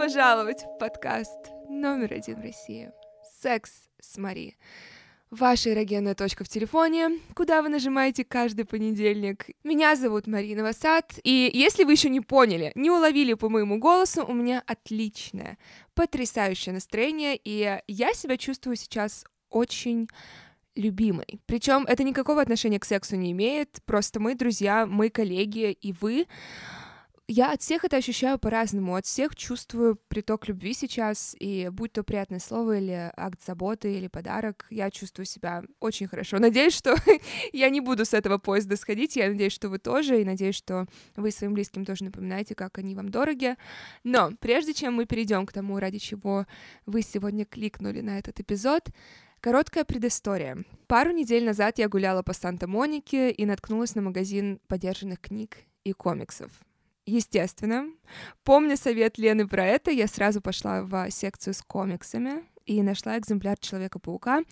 пожаловать в подкаст номер один в России «Секс с Мари». Ваша эрогенная точка в телефоне, куда вы нажимаете каждый понедельник. Меня зовут Марина Васад, и если вы еще не поняли, не уловили по моему голосу, у меня отличное, потрясающее настроение, и я себя чувствую сейчас очень любимой. Причем это никакого отношения к сексу не имеет, просто мы друзья, мы коллеги, и вы я от всех это ощущаю по-разному, от всех чувствую приток любви сейчас, и будь то приятное слово или акт заботы или подарок, я чувствую себя очень хорошо. Надеюсь, что я не буду с этого поезда сходить, я надеюсь, что вы тоже, и надеюсь, что вы своим близким тоже напоминаете, как они вам дороги. Но прежде чем мы перейдем к тому, ради чего вы сегодня кликнули на этот эпизод, Короткая предыстория. Пару недель назад я гуляла по Санта-Монике и наткнулась на магазин подержанных книг и комиксов. Естественно. Помня совет Лены про это, я сразу пошла в секцию с комиксами и нашла экземпляр Человека-паука,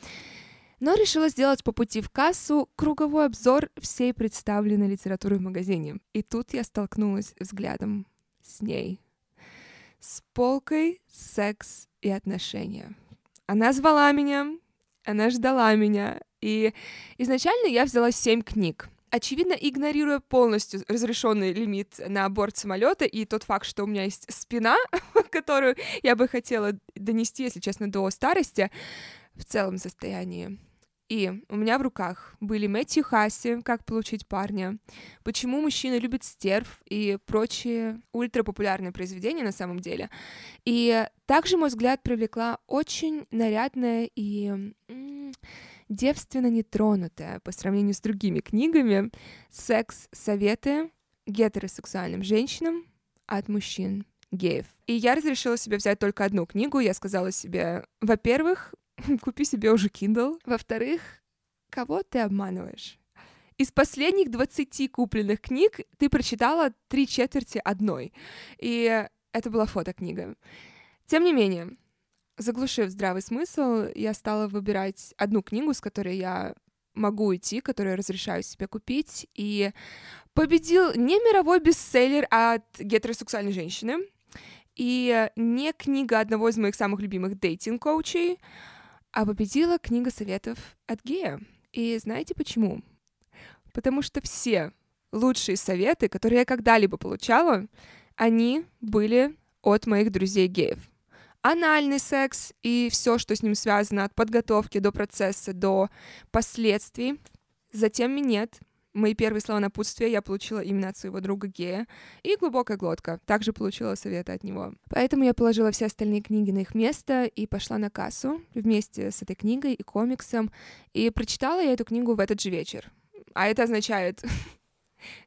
но решила сделать по пути в кассу круговой обзор всей представленной литературы в магазине. И тут я столкнулась взглядом с ней. С полкой «Секс и отношения». Она звала меня, она ждала меня, и изначально я взяла семь книг — очевидно, игнорируя полностью разрешенный лимит на борт самолета и тот факт, что у меня есть спина, которую я бы хотела донести, если честно, до старости в целом состоянии. И у меня в руках были Мэтью Хасси «Как получить парня», «Почему мужчины любят стерв» и прочие ультрапопулярные произведения на самом деле. И также мой взгляд привлекла очень нарядная и девственно нетронутая по сравнению с другими книгами секс-советы гетеросексуальным женщинам от мужчин геев. И я разрешила себе взять только одну книгу. Я сказала себе, во-первых, купи себе уже Kindle. Во-вторых, кого ты обманываешь? Из последних 20 купленных книг ты прочитала три четверти одной. И это была фотокнига. Тем не менее, заглушив здравый смысл, я стала выбирать одну книгу, с которой я могу идти, которую разрешаю себе купить, и победил не мировой бестселлер от гетеросексуальной женщины, и не книга одного из моих самых любимых дейтинг-коучей, а победила книга советов от гея. И знаете почему? Потому что все лучшие советы, которые я когда-либо получала, они были от моих друзей геев анальный секс и все, что с ним связано, от подготовки до процесса, до последствий. Затем минет. Мои первые слова напутствия я получила именно от своего друга гея. И глубокая глотка. Также получила советы от него. Поэтому я положила все остальные книги на их место и пошла на кассу вместе с этой книгой и комиксом. И прочитала я эту книгу в этот же вечер. А это означает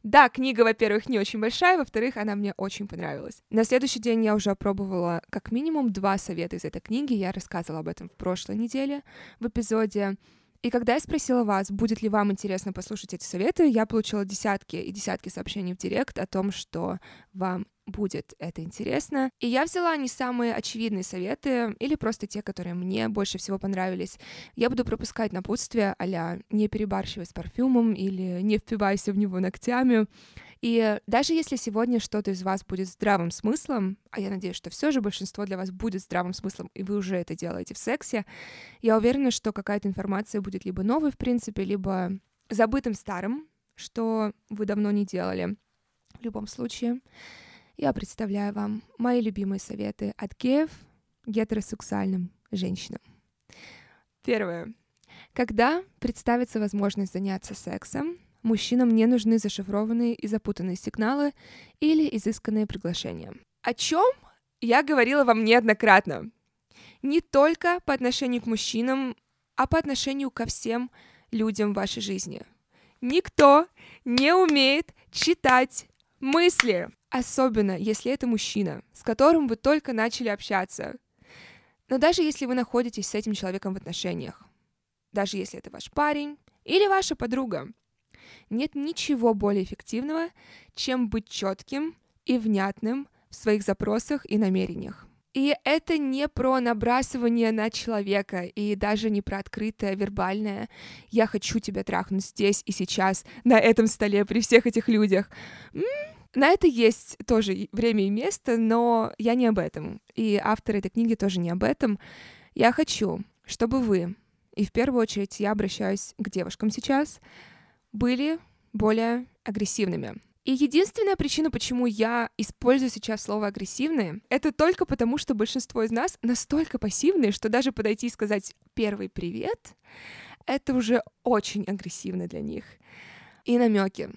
Да, книга, во-первых, не очень большая, во-вторых, она мне очень понравилась. На следующий день я уже опробовала как минимум два совета из этой книги, я рассказывала об этом в прошлой неделе в эпизоде. И когда я спросила вас, будет ли вам интересно послушать эти советы, я получила десятки и десятки сообщений в директ о том, что вам будет это интересно. И я взяла не самые очевидные советы или просто те, которые мне больше всего понравились. Я буду пропускать напутствие а не перебарщивай с парфюмом или не впивайся в него ногтями. И даже если сегодня что-то из вас будет здравым смыслом, а я надеюсь, что все же большинство для вас будет здравым смыслом, и вы уже это делаете в сексе, я уверена, что какая-то информация будет либо новой, в принципе, либо забытым старым, что вы давно не делали. В любом случае, я представляю вам мои любимые советы от геев гетеросексуальным женщинам. Первое. Когда представится возможность заняться сексом, мужчинам не нужны зашифрованные и запутанные сигналы или изысканные приглашения. О чем я говорила вам неоднократно. Не только по отношению к мужчинам, а по отношению ко всем людям в вашей жизни. Никто не умеет читать мысли. Особенно, если это мужчина, с которым вы только начали общаться. Но даже если вы находитесь с этим человеком в отношениях, даже если это ваш парень или ваша подруга, нет ничего более эффективного, чем быть четким и внятным в своих запросах и намерениях. И это не про набрасывание на человека, и даже не про открытое вербальное «я хочу тебя трахнуть здесь и сейчас, на этом столе, при всех этих людях». На это есть тоже время и место, но я не об этом. И автор этой книги тоже не об этом. Я хочу, чтобы вы, и в первую очередь я обращаюсь к девушкам сейчас, были более агрессивными. И единственная причина, почему я использую сейчас слово агрессивные, это только потому, что большинство из нас настолько пассивные, что даже подойти и сказать первый привет, это уже очень агрессивно для них. И намеки.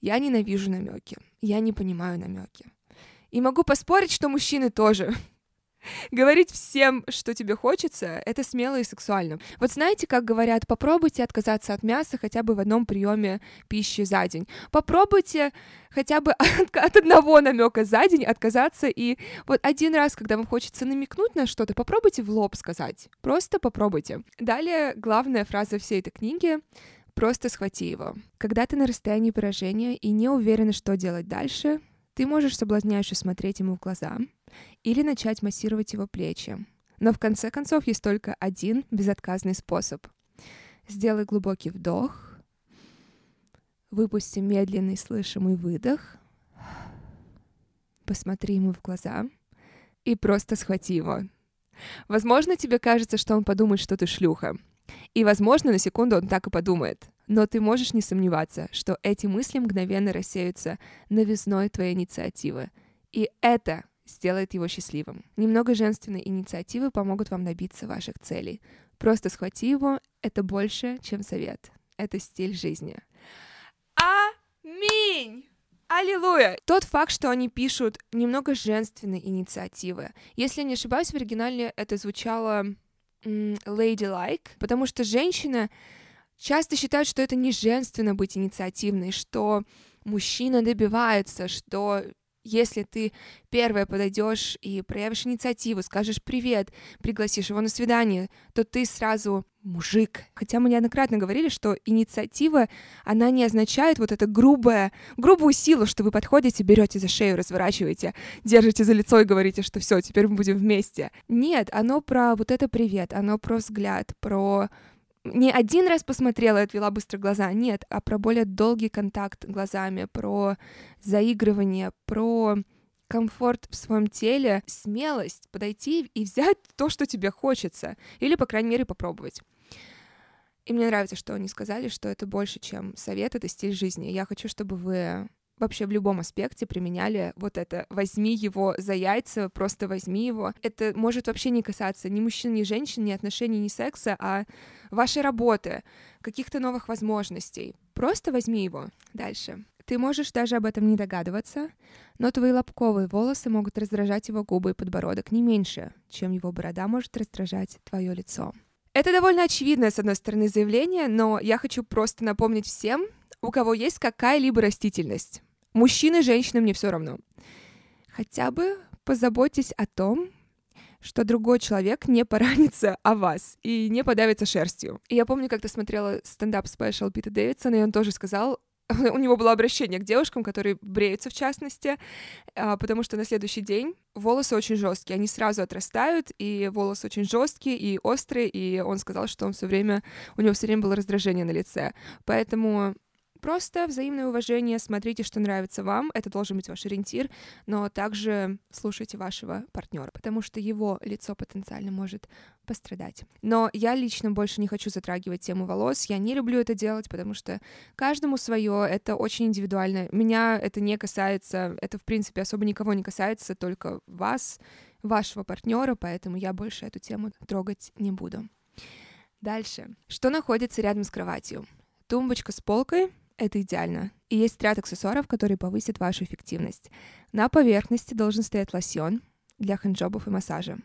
Я ненавижу намеки. Я не понимаю намеки. И могу поспорить, что мужчины тоже. Говорить всем, что тебе хочется, это смело и сексуально. Вот знаете, как говорят, попробуйте отказаться от мяса хотя бы в одном приеме пищи за день. Попробуйте хотя бы от, от одного намека за день отказаться, и вот один раз, когда вам хочется намекнуть на что-то, попробуйте в лоб сказать. Просто попробуйте. Далее главная фраза всей этой книги Просто схвати его. Когда ты на расстоянии поражения и не уверена, что делать дальше, ты можешь соблазняюще смотреть ему в глаза или начать массировать его плечи. Но в конце концов есть только один безотказный способ. Сделай глубокий вдох, выпусти медленный слышимый выдох, посмотри ему в глаза и просто схвати его. Возможно, тебе кажется, что он подумает, что ты шлюха. И, возможно, на секунду он так и подумает. Но ты можешь не сомневаться, что эти мысли мгновенно рассеются новизной твоей инициативы. И это сделает его счастливым. Немного женственной инициативы помогут вам добиться ваших целей. Просто схвати его, это больше, чем совет. Это стиль жизни. Аминь! Аллилуйя! Тот факт, что они пишут немного женственной инициативы. Если не ошибаюсь, в оригинале это звучало ladylike, потому что женщина часто считают, что это не женственно быть инициативной, что мужчина добивается, что если ты первая подойдешь и проявишь инициативу, скажешь привет, пригласишь его на свидание, то ты сразу мужик. Хотя мы неоднократно говорили, что инициатива, она не означает вот это грубое, грубую силу, что вы подходите, берете за шею, разворачиваете, держите за лицо и говорите, что все, теперь мы будем вместе. Нет, оно про вот это привет, оно про взгляд, про не один раз посмотрела и отвела быстро глаза, нет, а про более долгий контакт глазами, про заигрывание, про комфорт в своем теле, смелость подойти и взять то, что тебе хочется, или, по крайней мере, попробовать. И мне нравится, что они сказали, что это больше, чем совет, это стиль жизни. Я хочу, чтобы вы вообще в любом аспекте применяли вот это «возьми его за яйца, просто возьми его». Это может вообще не касаться ни мужчин, ни женщин, ни отношений, ни секса, а вашей работы, каких-то новых возможностей. Просто возьми его. Дальше. Ты можешь даже об этом не догадываться, но твои лобковые волосы могут раздражать его губы и подбородок не меньше, чем его борода может раздражать твое лицо. Это довольно очевидное, с одной стороны, заявление, но я хочу просто напомнить всем, у кого есть какая-либо растительность. Мужчины, женщины, мне все равно. Хотя бы позаботьтесь о том, что другой человек не поранится о вас и не подавится шерстью. И я помню, как-то смотрела стендап- special Пита Дэвидсона, и он тоже сказал, у него было обращение к девушкам, которые бреются в частности, а, потому что на следующий день волосы очень жесткие, они сразу отрастают, и волосы очень жесткие и острые, и он сказал, что он все время, у него все время было раздражение на лице. Поэтому Просто взаимное уважение, смотрите, что нравится вам, это должен быть ваш ориентир, но также слушайте вашего партнера, потому что его лицо потенциально может пострадать. Но я лично больше не хочу затрагивать тему волос, я не люблю это делать, потому что каждому свое, это очень индивидуально. Меня это не касается, это в принципе особо никого не касается, только вас, вашего партнера, поэтому я больше эту тему трогать не буду. Дальше. Что находится рядом с кроватью? Тумбочка с полкой, это идеально. И есть ряд аксессуаров, которые повысят вашу эффективность. На поверхности должен стоять лосьон для хэнджобов и массажа.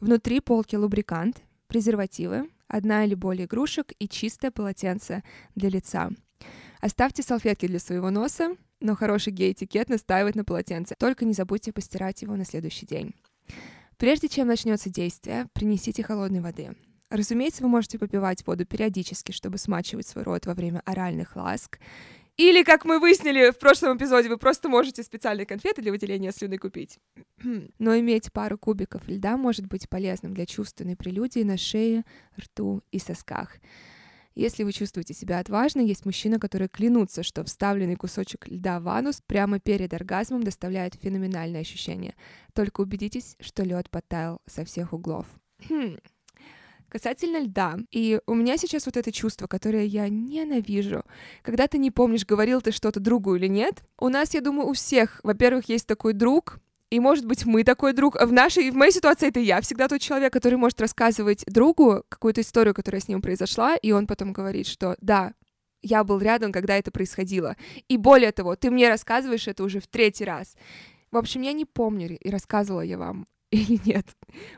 Внутри полки лубрикант, презервативы, одна или более игрушек и чистое полотенце для лица. Оставьте салфетки для своего носа, но хороший гей-этикет настаивает на полотенце. Только не забудьте постирать его на следующий день. Прежде чем начнется действие, принесите холодной воды. Разумеется, вы можете попивать воду периодически, чтобы смачивать свой рот во время оральных ласк. Или, как мы выяснили в прошлом эпизоде, вы просто можете специальные конфеты для выделения слюны купить. Но иметь пару кубиков льда может быть полезным для чувственной прелюдии на шее, рту и сосках. Если вы чувствуете себя отважно, есть мужчина, который клянутся, что вставленный кусочек льда в анус прямо перед оргазмом доставляет феноменальное ощущение. Только убедитесь, что лед подтаял со всех углов. Касательно льда, и у меня сейчас вот это чувство, которое я ненавижу, когда ты не помнишь, говорил ты что-то другу или нет. У нас, я думаю, у всех, во-первых, есть такой друг, и, может быть, мы такой друг. В нашей, в моей ситуации это я всегда тот человек, который может рассказывать другу какую-то историю, которая с ним произошла, и он потом говорит, что да, я был рядом, когда это происходило. И более того, ты мне рассказываешь это уже в третий раз. В общем, я не помню, и рассказывала я вам или нет,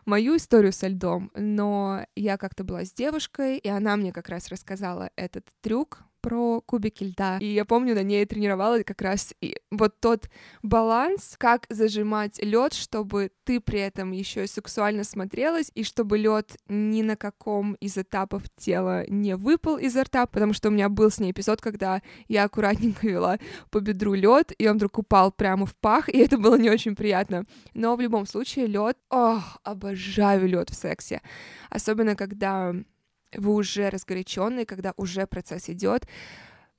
мою историю со льдом, но я как-то была с девушкой, и она мне как раз рассказала этот трюк, про кубики льда. И я помню, на ней тренировалась как раз и вот тот баланс, как зажимать лед, чтобы ты при этом еще и сексуально смотрелась, и чтобы лед ни на каком из этапов тела не выпал изо рта, потому что у меня был с ней эпизод, когда я аккуратненько вела по бедру лед, и он вдруг упал прямо в пах, и это было не очень приятно. Но в любом случае лед, ох, обожаю лед в сексе, особенно когда вы уже разгоряченный, когда уже процесс идет,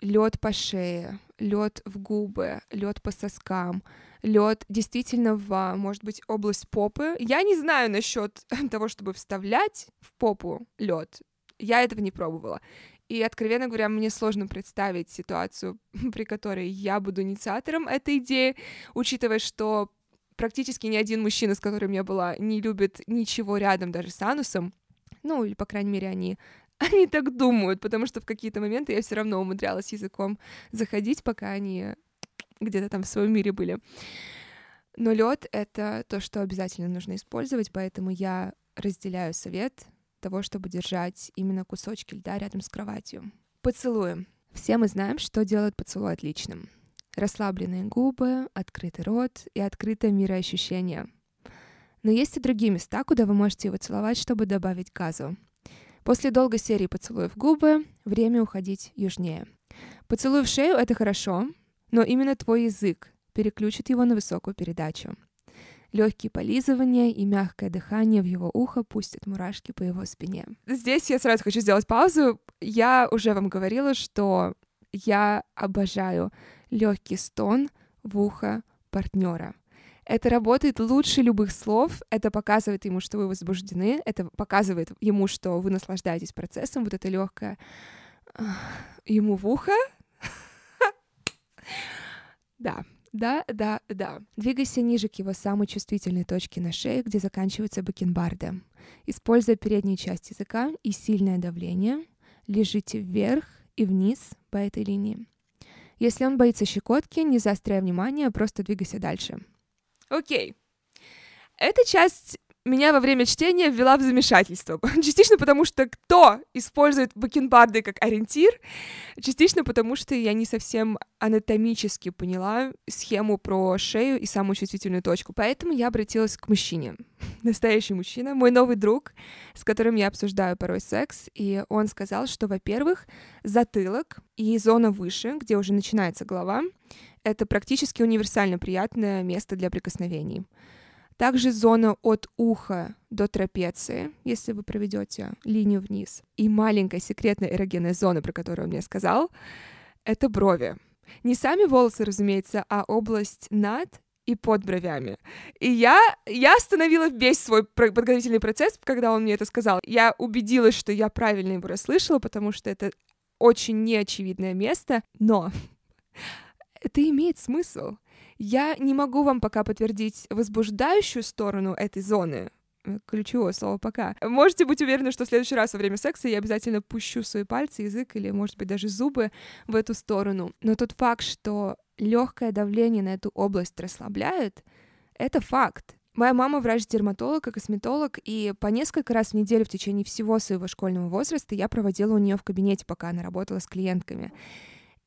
лед по шее, лед в губы, лед по соскам, лед действительно в, может быть, область попы. Я не знаю насчет того, чтобы вставлять в попу лед. Я этого не пробовала. И, откровенно говоря, мне сложно представить ситуацию, при которой я буду инициатором этой идеи, учитывая, что практически ни один мужчина, с которым я была, не любит ничего рядом даже с анусом. Ну, или, по крайней мере, они они так думают, потому что в какие-то моменты я все равно умудрялась языком заходить, пока они где-то там в своем мире были. Но лед это то, что обязательно нужно использовать, поэтому я разделяю совет того, чтобы держать именно кусочки льда рядом с кроватью. Поцелуем. Все мы знаем, что делает поцелуй отличным. Расслабленные губы, открытый рот и открытое мироощущение — но есть и другие места, куда вы можете его целовать, чтобы добавить газу. После долгой серии поцелуев губы время уходить южнее. Поцелуй в шею — это хорошо, но именно твой язык переключит его на высокую передачу. Легкие полизывания и мягкое дыхание в его ухо пустят мурашки по его спине. Здесь я сразу хочу сделать паузу. Я уже вам говорила, что я обожаю легкий стон в ухо партнера. Это работает лучше любых слов, это показывает ему, что вы возбуждены, это показывает ему, что вы наслаждаетесь процессом, вот это легкое ему в ухо. Да, да, да, да. Двигайся ниже к его самой чувствительной точке на шее, где заканчиваются бакенбарды. Используя переднюю часть языка и сильное давление, лежите вверх и вниз по этой линии. Если он боится щекотки, не заостряй внимание, просто двигайся дальше. Окей. Эта часть меня во время чтения ввела в замешательство. Частично потому, что кто использует бакенбарды как ориентир, частично потому, что я не совсем анатомически поняла схему про шею и самую чувствительную точку. Поэтому я обратилась к мужчине. Настоящий мужчина, мой новый друг, с которым я обсуждаю порой секс, и он сказал, что, во-первых, затылок и зона выше, где уже начинается голова, это практически универсально приятное место для прикосновений. Также зона от уха до трапеции, если вы проведете линию вниз. И маленькая секретная эрогенная зона, про которую он мне сказал, это брови. Не сами волосы, разумеется, а область над и под бровями. И я, я остановила весь свой подготовительный процесс, когда он мне это сказал. Я убедилась, что я правильно его расслышала, потому что это очень неочевидное место, но это имеет смысл. Я не могу вам пока подтвердить возбуждающую сторону этой зоны, э, ключевое слово «пока». Можете быть уверены, что в следующий раз во время секса я обязательно пущу свои пальцы, язык или, может быть, даже зубы в эту сторону. Но тот факт, что легкое давление на эту область расслабляет, это факт. Моя мама врач-дерматолог и косметолог, и по несколько раз в неделю в течение всего своего школьного возраста я проводила у нее в кабинете, пока она работала с клиентками.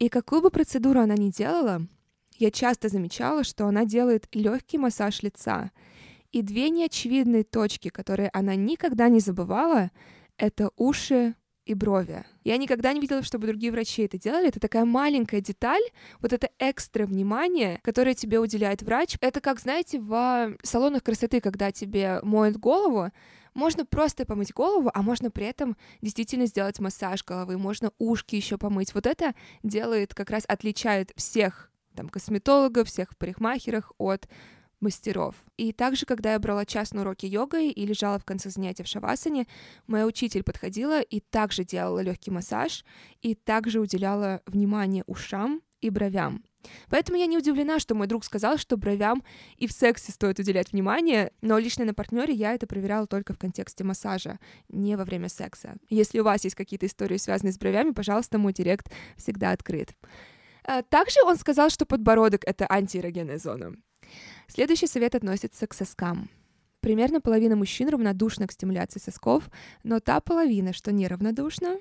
И какую бы процедуру она ни делала, я часто замечала, что она делает легкий массаж лица. И две неочевидные точки, которые она никогда не забывала, это уши и брови. Я никогда не видела, чтобы другие врачи это делали. Это такая маленькая деталь, вот это экстра внимание, которое тебе уделяет врач. Это как, знаете, в салонах красоты, когда тебе моют голову, Можно просто помыть голову, а можно при этом действительно сделать массаж головы, можно ушки еще помыть. Вот это делает, как раз отличает всех там косметологов, всех парикмахерах от мастеров. И также, когда я брала час на уроки йогой и лежала в конце занятия в шавасане, моя учитель подходила и также делала легкий массаж, и также уделяла внимание ушам и бровям. Поэтому я не удивлена, что мой друг сказал, что бровям и в сексе стоит уделять внимание, но лично на партнере я это проверяла только в контексте массажа, не во время секса. Если у вас есть какие-то истории, связанные с бровями, пожалуйста, мой директ всегда открыт. А, также он сказал, что подбородок — это антиэрогенная зона. Следующий совет относится к соскам. Примерно половина мужчин равнодушна к стимуляции сосков, но та половина, что неравнодушна,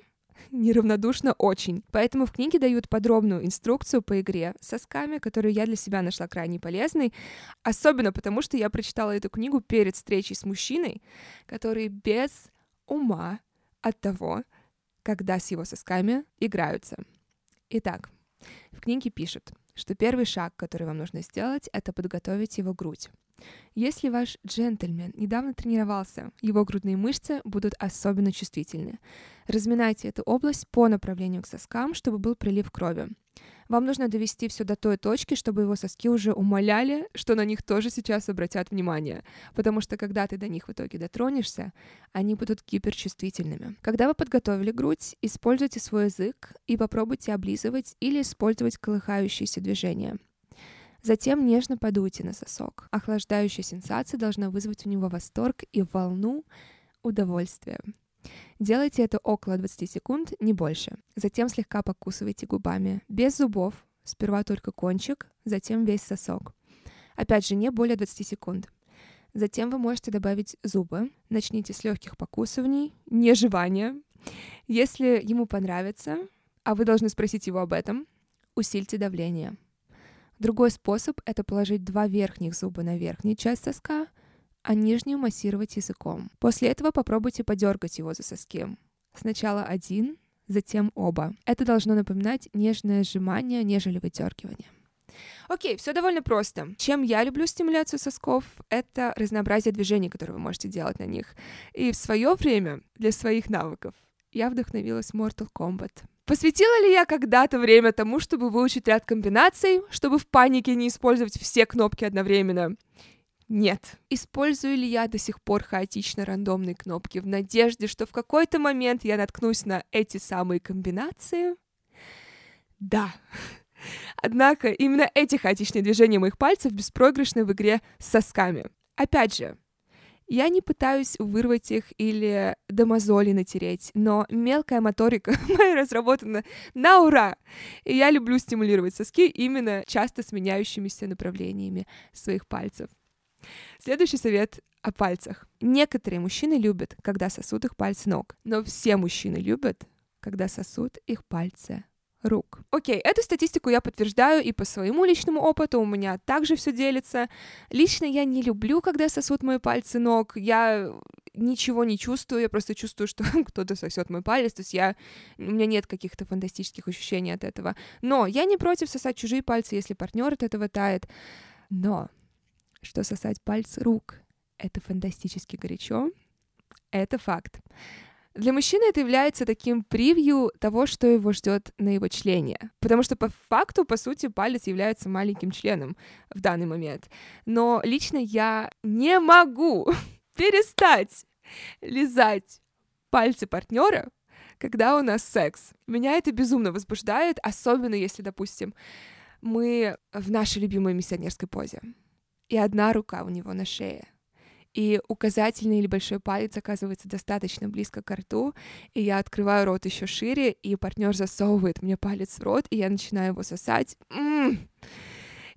неравнодушна очень. Поэтому в книге дают подробную инструкцию по игре с сосками, которую я для себя нашла крайне полезной, особенно потому, что я прочитала эту книгу перед встречей с мужчиной, который без ума от того, когда с его сосками играются. Итак, в книге пишут, что первый шаг, который вам нужно сделать, это подготовить его грудь. Если ваш джентльмен недавно тренировался, его грудные мышцы будут особенно чувствительны. Разминайте эту область по направлению к соскам, чтобы был прилив крови. Вам нужно довести все до той точки, чтобы его соски уже умоляли, что на них тоже сейчас обратят внимание. Потому что когда ты до них в итоге дотронешься, они будут гиперчувствительными. Когда вы подготовили грудь, используйте свой язык и попробуйте облизывать или использовать колыхающиеся движения. Затем нежно подуйте на сосок. Охлаждающая сенсация должна вызвать у него восторг и волну удовольствия. Делайте это около 20 секунд, не больше. Затем слегка покусывайте губами, без зубов, сперва только кончик, затем весь сосок. Опять же, не более 20 секунд. Затем вы можете добавить зубы. Начните с легких покусываний, не жевания. Если ему понравится, а вы должны спросить его об этом, усильте давление. Другой способ — это положить два верхних зуба на верхнюю часть соска, а нижнюю массировать языком. После этого попробуйте подергать его за соски. Сначала один, затем оба. Это должно напоминать нежное сжимание, нежели вытергивание. Окей, все довольно просто. Чем я люблю стимуляцию сосков, это разнообразие движений, которые вы можете делать на них. И в свое время для своих навыков я вдохновилась Mortal Kombat. Посвятила ли я когда-то время тому, чтобы выучить ряд комбинаций, чтобы в панике не использовать все кнопки одновременно? Нет. Использую ли я до сих пор хаотично рандомные кнопки в надежде, что в какой-то момент я наткнусь на эти самые комбинации? Да. Однако именно эти хаотичные движения моих пальцев беспроигрышны в игре с сосками. Опять же, я не пытаюсь вырвать их или до мозоли натереть, но мелкая моторика моя разработана на ура! И я люблю стимулировать соски именно часто сменяющимися направлениями своих пальцев. Следующий совет о пальцах. Некоторые мужчины любят, когда сосут их пальцы ног, но все мужчины любят, когда сосут их пальцы рук. Окей, эту статистику я подтверждаю и по своему личному опыту, у меня также все делится. Лично я не люблю, когда сосут мои пальцы ног, я ничего не чувствую, я просто чувствую, что кто-то сосет мой палец, то есть я, у меня нет каких-то фантастических ощущений от этого. Но я не против сосать чужие пальцы, если партнер от этого тает. Но что сосать пальцы рук — это фантастически горячо, это факт. Для мужчины это является таким превью того, что его ждет на его члене. Потому что по факту, по сути, палец является маленьким членом в данный момент. Но лично я не могу перестать лизать пальцы партнера, когда у нас секс. Меня это безумно возбуждает, особенно если, допустим, мы в нашей любимой миссионерской позе, и одна рука у него на шее, и указательный или большой палец оказывается достаточно близко к рту, и я открываю рот еще шире, и партнер засовывает мне палец в рот, и я начинаю его сосать. М-м-м.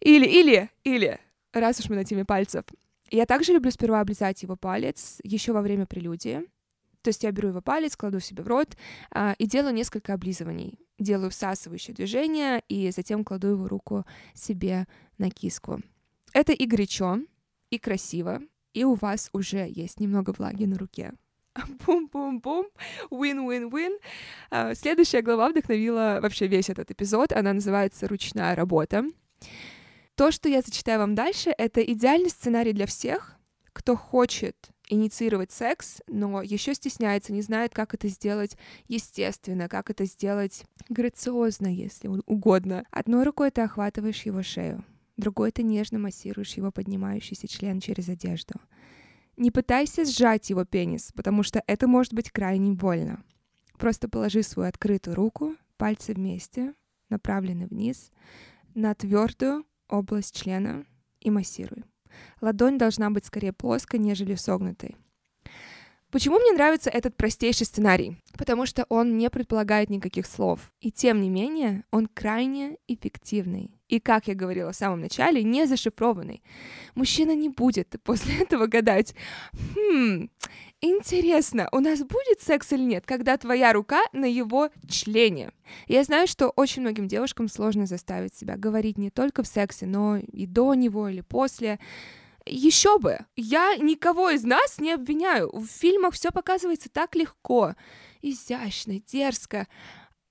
Или, или, или, раз уж мы на теме пальцев. Я также люблю сперва облизать его палец еще во время прелюдии. То есть я беру его палец, кладу себе в рот а, и делаю несколько облизываний. Делаю всасывающее движение и затем кладу его руку себе на киску. Это и горячо, и красиво, и у вас уже есть немного влаги на руке. Бум-бум-бум, win-win-win. А, следующая глава вдохновила вообще весь этот эпизод. Она называется «Ручная работа». То, что я зачитаю вам дальше, это идеальный сценарий для всех, кто хочет инициировать секс, но еще стесняется, не знает, как это сделать естественно, как это сделать грациозно, если угодно. Одной рукой ты охватываешь его шею, другой ты нежно массируешь его поднимающийся член через одежду. Не пытайся сжать его пенис, потому что это может быть крайне больно. Просто положи свою открытую руку, пальцы вместе, направлены вниз, на твердую область члена и массируй. Ладонь должна быть скорее плоской, нежели согнутой. Почему мне нравится этот простейший сценарий? Потому что он не предполагает никаких слов. И тем не менее, он крайне эффективный. И, как я говорила в самом начале, не зашифрованный. Мужчина не будет после этого гадать, хм, интересно, у нас будет секс или нет, когда твоя рука на его члене. Я знаю, что очень многим девушкам сложно заставить себя говорить не только в сексе, но и до него или после. Еще бы! Я никого из нас не обвиняю. В фильмах все показывается так легко, изящно, дерзко.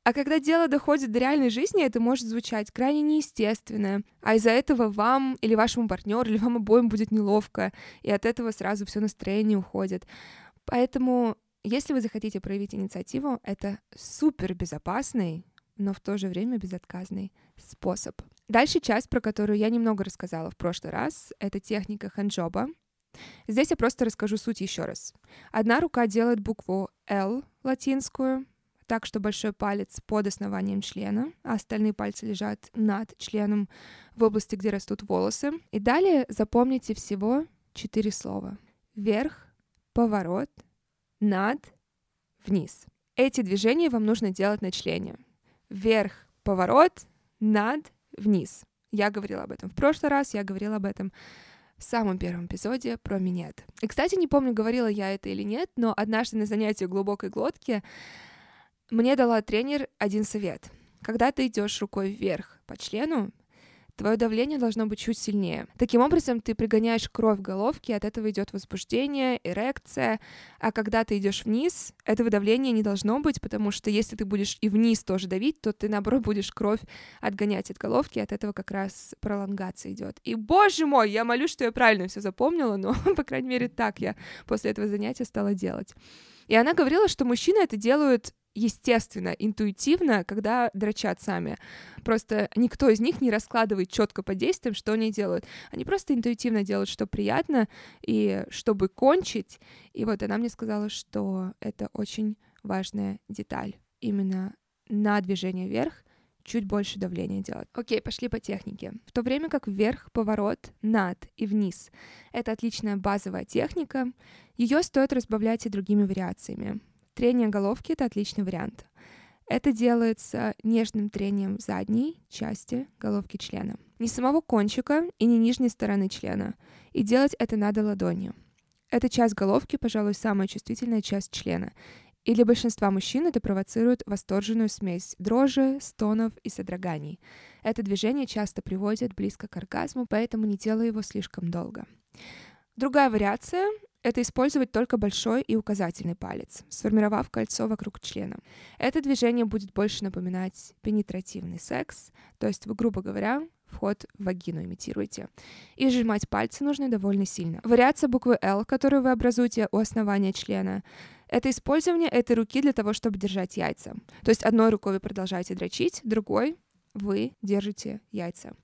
А когда дело доходит до реальной жизни, это может звучать крайне неестественно, а из-за этого вам или вашему партнеру, или вам обоим будет неловко, и от этого сразу все настроение уходит. Поэтому, если вы захотите проявить инициативу, это супер безопасный, но в то же время безотказный способ. Дальше часть, про которую я немного рассказала в прошлый раз, это техника хэнджоба. Здесь я просто расскажу суть еще раз. Одна рука делает букву L латинскую, так что большой палец под основанием члена, а остальные пальцы лежат над членом в области, где растут волосы. И далее запомните всего четыре слова. Вверх, поворот, над, вниз. Эти движения вам нужно делать на члене. Вверх, поворот, над, вниз. Я говорила об этом в прошлый раз, я говорила об этом в самом первом эпизоде про минет. И, кстати, не помню, говорила я это или нет, но однажды на занятии глубокой глотки мне дала тренер один совет. Когда ты идешь рукой вверх по члену, твое давление должно быть чуть сильнее. Таким образом, ты пригоняешь кровь в головке, от этого идет возбуждение, эрекция, а когда ты идешь вниз, этого давления не должно быть, потому что если ты будешь и вниз тоже давить, то ты, наоборот, будешь кровь отгонять от головки, от этого как раз пролонгация идет. И, боже мой, я молюсь, что я правильно все запомнила, но, по крайней мере, так я после этого занятия стала делать. И она говорила, что мужчины это делают естественно, интуитивно, когда дрочат сами. Просто никто из них не раскладывает четко по действиям, что они делают. Они просто интуитивно делают, что приятно, и чтобы кончить. И вот она мне сказала, что это очень важная деталь. Именно на движение вверх чуть больше давления делать. Окей, пошли по технике. В то время как вверх, поворот, над и вниз — это отличная базовая техника, ее стоит разбавлять и другими вариациями. Трение головки — это отличный вариант. Это делается нежным трением задней части головки члена. Не самого кончика и не нижней стороны члена. И делать это надо ладонью. Эта часть головки, пожалуй, самая чувствительная часть члена. И для большинства мужчин это провоцирует восторженную смесь дрожи, стонов и содроганий. Это движение часто приводит близко к оргазму, поэтому не делай его слишком долго. Другая вариация это использовать только большой и указательный палец, сформировав кольцо вокруг члена. Это движение будет больше напоминать пенетративный секс, то есть вы, грубо говоря, вход в вагину имитируете. И сжимать пальцы нужно довольно сильно. Вариация буквы L, которую вы образуете у основания члена, это использование этой руки для того, чтобы держать яйца. То есть одной рукой вы продолжаете дрочить, другой вы держите яйца.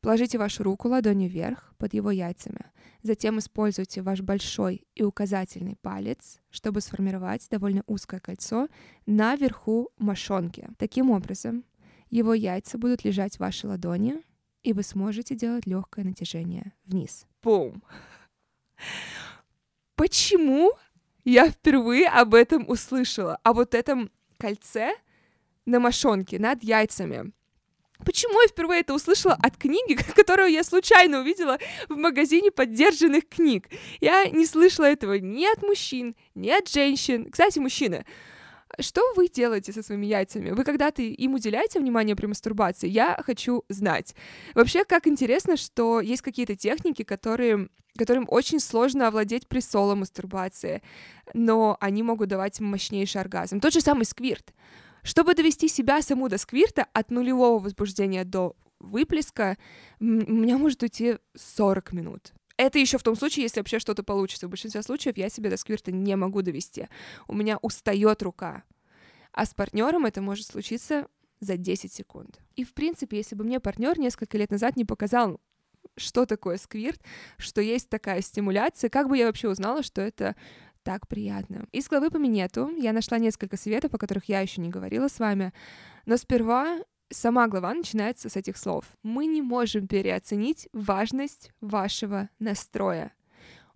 Положите вашу руку ладонью вверх под его яйцами. Затем используйте ваш большой и указательный палец, чтобы сформировать довольно узкое кольцо наверху мошонки. Таким образом, его яйца будут лежать в вашей ладони, и вы сможете делать легкое натяжение вниз. Бум! Почему я впервые об этом услышала? О вот этом кольце на мошонке над яйцами. Почему я впервые это услышала от книги, которую я случайно увидела в магазине поддержанных книг? Я не слышала этого ни от мужчин, ни от женщин. Кстати, мужчины, что вы делаете со своими яйцами? Вы когда-то им уделяете внимание при мастурбации? Я хочу знать. Вообще, как интересно, что есть какие-то техники, которые, которым очень сложно овладеть при соло мастурбации, но они могут давать мощнейший оргазм. Тот же самый сквирт. Чтобы довести себя саму до сквирта от нулевого возбуждения до выплеска, у меня может уйти 40 минут. Это еще в том случае, если вообще что-то получится. В большинстве случаев я себя до сквирта не могу довести. У меня устает рука. А с партнером это может случиться за 10 секунд. И, в принципе, если бы мне партнер несколько лет назад не показал, что такое сквирт, что есть такая стимуляция, как бы я вообще узнала, что это так приятно. Из главы по минету я нашла несколько советов, о которых я еще не говорила с вами, но сперва сама глава начинается с этих слов. Мы не можем переоценить важность вашего настроя.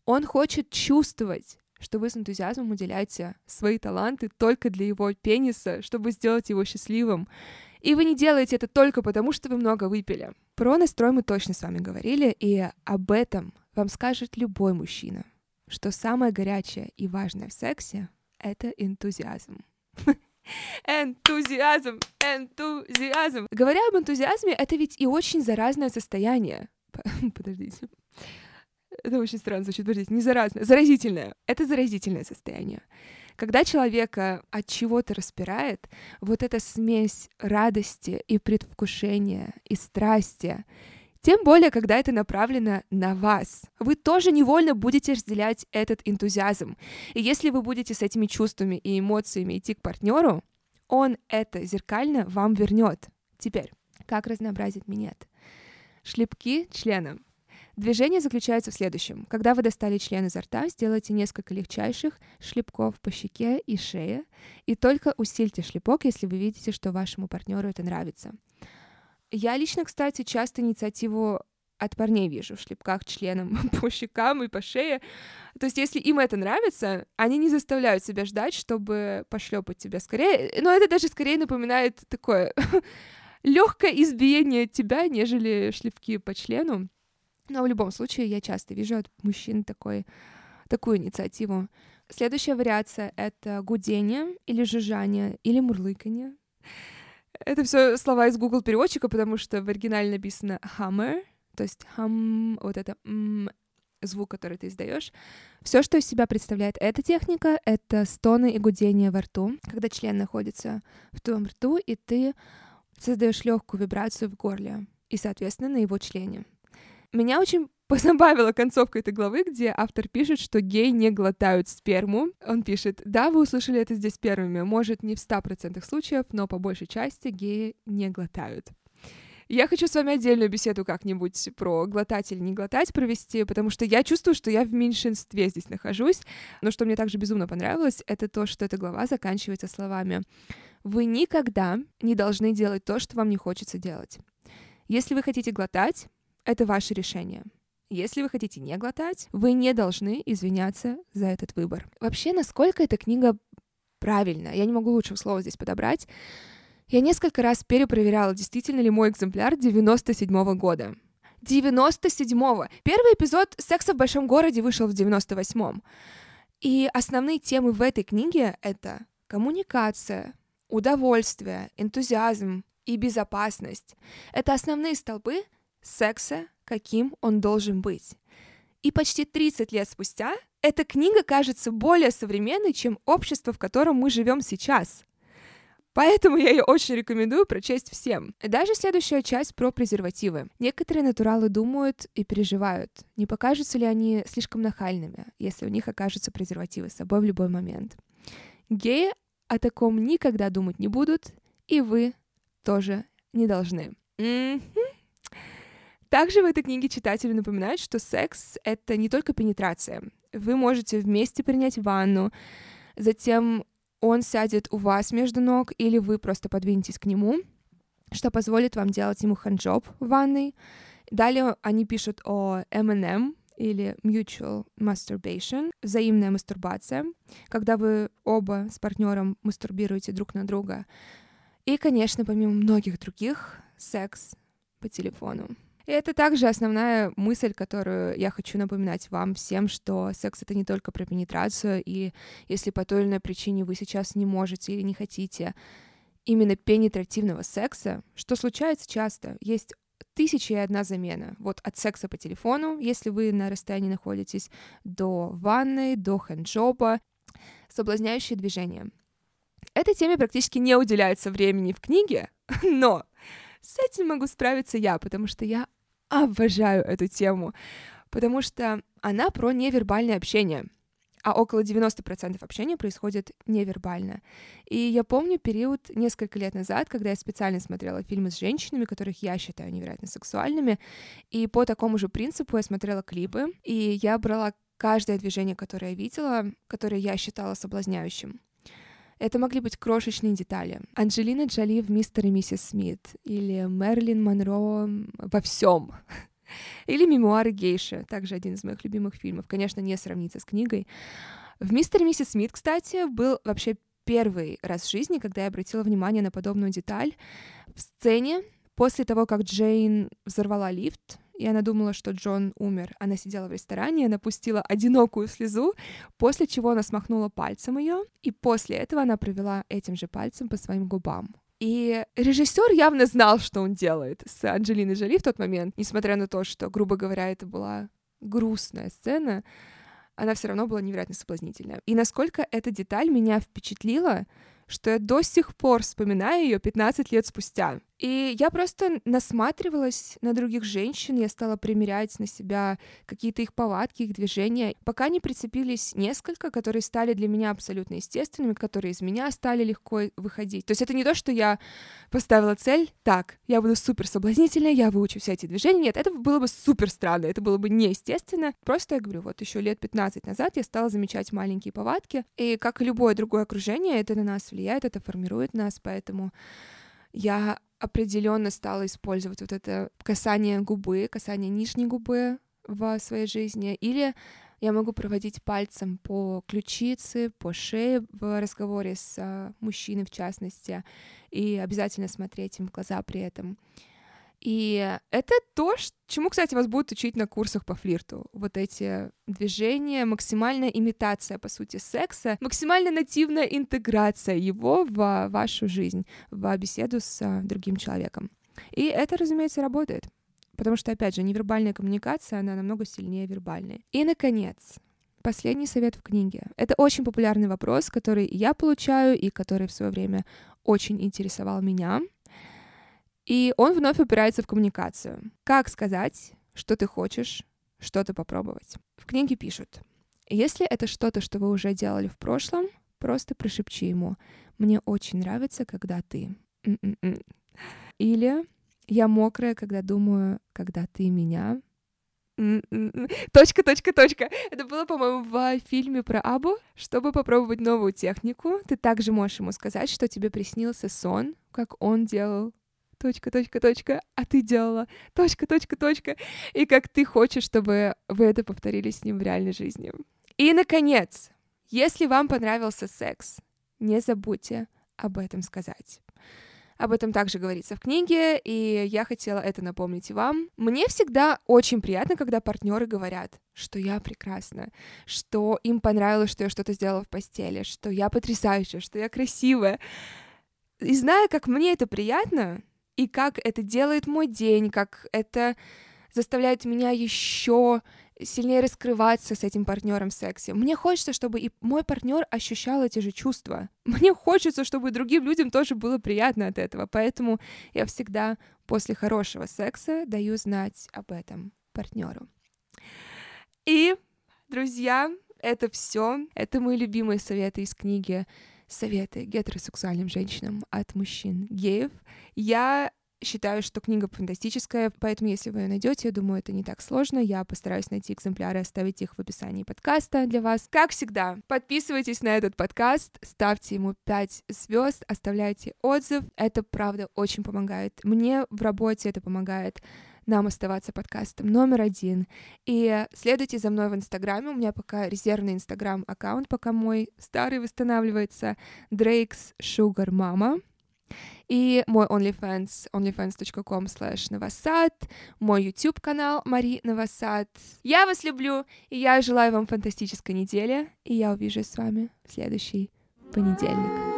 Он хочет чувствовать, что вы с энтузиазмом уделяете свои таланты только для его пениса, чтобы сделать его счастливым. И вы не делаете это только потому, что вы много выпили. Про настрой мы точно с вами говорили, и об этом вам скажет любой мужчина, что самое горячее и важное в сексе — это энтузиазм. Энтузиазм, энтузиазм. Говоря об энтузиазме, это ведь и очень заразное состояние. Подождите. Это очень странно звучит, подождите, не заразное, заразительное. Это заразительное состояние. Когда человека от чего-то распирает, вот эта смесь радости и предвкушения, и страсти, тем более, когда это направлено на вас. Вы тоже невольно будете разделять этот энтузиазм. И если вы будете с этими чувствами и эмоциями идти к партнеру, он это зеркально вам вернет. Теперь, как разнообразить минет? Шлепки членом. Движение заключается в следующем. Когда вы достали член изо рта, сделайте несколько легчайших шлепков по щеке и шее, и только усильте шлепок, если вы видите, что вашему партнеру это нравится. Я лично, кстати, часто инициативу от парней вижу в шлепках членом по щекам и по шее. То есть, если им это нравится, они не заставляют себя ждать, чтобы пошлепать тебя скорее. Но это даже скорее напоминает такое легкое избиение тебя, нежели шлепки по члену. Но в любом случае я часто вижу от мужчин такой, такую инициативу. Следующая вариация — это гудение или жужжание или мурлыканье. Это все слова из Google переводчика, потому что в оригинале написано hammer, то есть hum, вот это м, звук, который ты издаешь. Все, что из себя представляет эта техника, это стоны и гудение во рту, когда член находится в твоем рту, и ты создаешь легкую вибрацию в горле и, соответственно, на его члене. Меня очень позабавила концовка этой главы, где автор пишет, что геи не глотают сперму. Он пишет, да, вы услышали это здесь первыми, может, не в 100% случаев, но по большей части геи не глотают. Я хочу с вами отдельную беседу как-нибудь про глотать или не глотать провести, потому что я чувствую, что я в меньшинстве здесь нахожусь. Но что мне также безумно понравилось, это то, что эта глава заканчивается словами «Вы никогда не должны делать то, что вам не хочется делать. Если вы хотите глотать, это ваше решение. Если вы хотите не глотать, вы не должны извиняться за этот выбор. Вообще, насколько эта книга правильна? Я не могу лучшего слова здесь подобрать. Я несколько раз перепроверяла, действительно ли мой экземпляр 97-го года. 97-го! Первый эпизод «Секса в большом городе» вышел в 98-м. И основные темы в этой книге — это коммуникация, удовольствие, энтузиазм и безопасность. Это основные столбы, секса, каким он должен быть. И почти 30 лет спустя эта книга кажется более современной, чем общество, в котором мы живем сейчас. Поэтому я ее очень рекомендую прочесть всем. Даже следующая часть про презервативы. Некоторые натуралы думают и переживают, не покажутся ли они слишком нахальными, если у них окажутся презервативы с собой в любой момент. Геи о таком никогда думать не будут, и вы тоже не должны. Mm-hmm. Также в этой книге читатели напоминают, что секс — это не только пенетрация. Вы можете вместе принять ванну, затем он сядет у вас между ног, или вы просто подвинетесь к нему, что позволит вам делать ему ханджоb в ванной. Далее они пишут о M&M, или mutual masturbation, взаимная мастурбация, когда вы оба с партнером мастурбируете друг на друга. И, конечно, помимо многих других, секс по телефону. И это также основная мысль, которую я хочу напоминать вам всем, что секс — это не только про пенетрацию, и если по той или иной причине вы сейчас не можете или не хотите именно пенетративного секса, что случается часто, есть тысяча и одна замена. Вот от секса по телефону, если вы на расстоянии находитесь, до ванны, до хэнджоба, соблазняющие движения. Этой теме практически не уделяется времени в книге, но с этим могу справиться я, потому что я обожаю эту тему. потому что она про невербальное общение а около 90% общения происходит невербально. И я помню период несколько лет назад, когда я специально смотрела фильмы с женщинами, которых я считаю невероятно сексуальными, и по такому же принципу я смотрела клипы, и я брала каждое движение, которое я видела, которое я считала соблазняющим. Это могли быть крошечные детали. Анджелина Джоли в «Мистер и миссис Смит» или Мерлин Монро во всем. Или «Мемуары гейши», также один из моих любимых фильмов. Конечно, не сравнится с книгой. В «Мистер и миссис Смит», кстати, был вообще первый раз в жизни, когда я обратила внимание на подобную деталь. В сцене, после того, как Джейн взорвала лифт, и она думала, что Джон умер. Она сидела в ресторане, она пустила одинокую слезу, после чего она смахнула пальцем ее, и после этого она провела этим же пальцем по своим губам. И режиссер явно знал, что он делает с Анджелиной Джоли в тот момент, несмотря на то, что, грубо говоря, это была грустная сцена, она все равно была невероятно соблазнительная. И насколько эта деталь меня впечатлила, что я до сих пор вспоминаю ее 15 лет спустя. И я просто насматривалась на других женщин, я стала примерять на себя какие-то их повадки, их движения, пока не прицепились несколько, которые стали для меня абсолютно естественными, которые из меня стали легко выходить. То есть это не то, что я поставила цель, так, я буду супер соблазнительной, я выучу все эти движения. Нет, это было бы супер странно, это было бы неестественно. Просто я говорю, вот еще лет 15 назад я стала замечать маленькие повадки, и как и любое другое окружение, это на нас влияет, это формирует нас, поэтому я определенно стала использовать вот это касание губы, касание нижней губы в своей жизни, или я могу проводить пальцем по ключице, по шее в разговоре с а, мужчиной в частности, и обязательно смотреть им в глаза при этом. И это то, чему, кстати, вас будут учить на курсах по флирту. Вот эти движения, максимальная имитация, по сути, секса, максимально нативная интеграция его в вашу жизнь, в беседу с а, другим человеком. И это, разумеется, работает. Потому что, опять же, невербальная коммуникация, она намного сильнее вербальной. И, наконец, последний совет в книге. Это очень популярный вопрос, который я получаю и который в свое время очень интересовал меня — и он вновь упирается в коммуникацию. Как сказать, что ты хочешь что-то попробовать? В книге пишут, если это что-то, что вы уже делали в прошлом, просто прошепчи ему «Мне очень нравится, когда ты». М-м-м. Или «Я мокрая, когда думаю, когда ты меня». М-м-м. Точка, точка, точка. Это было, по-моему, в фильме про Абу. Чтобы попробовать новую технику, ты также можешь ему сказать, что тебе приснился сон, как он делал точка, точка, точка, а ты делала точка, точка, точка, и как ты хочешь, чтобы вы это повторили с ним в реальной жизни. И, наконец, если вам понравился секс, не забудьте об этом сказать. Об этом также говорится в книге, и я хотела это напомнить и вам. Мне всегда очень приятно, когда партнеры говорят, что я прекрасна, что им понравилось, что я что-то сделала в постели, что я потрясающая, что я красивая. И зная, как мне это приятно, и как это делает мой день, как это заставляет меня еще сильнее раскрываться с этим партнером в сексе. Мне хочется, чтобы и мой партнер ощущал эти же чувства. Мне хочется, чтобы другим людям тоже было приятно от этого. Поэтому я всегда после хорошего секса даю знать об этом партнеру. И, друзья, это все. Это мои любимые советы из книги советы гетеросексуальным женщинам от мужчин геев. Я считаю, что книга фантастическая, поэтому если вы ее найдете, я думаю, это не так сложно. Я постараюсь найти экземпляры, оставить их в описании подкаста для вас. Как всегда, подписывайтесь на этот подкаст, ставьте ему 5 звезд, оставляйте отзыв. Это, правда, очень помогает. Мне в работе это помогает нам оставаться подкастом номер один. И следуйте за мной в Инстаграме. У меня пока резервный Инстаграм-аккаунт, пока мой старый восстанавливается. Drake's Sugar Mama. И мой OnlyFans, onlyfans.com slash новосад, мой YouTube-канал Мари Новосад. Я вас люблю, и я желаю вам фантастической недели, и я увижусь с вами в следующий понедельник.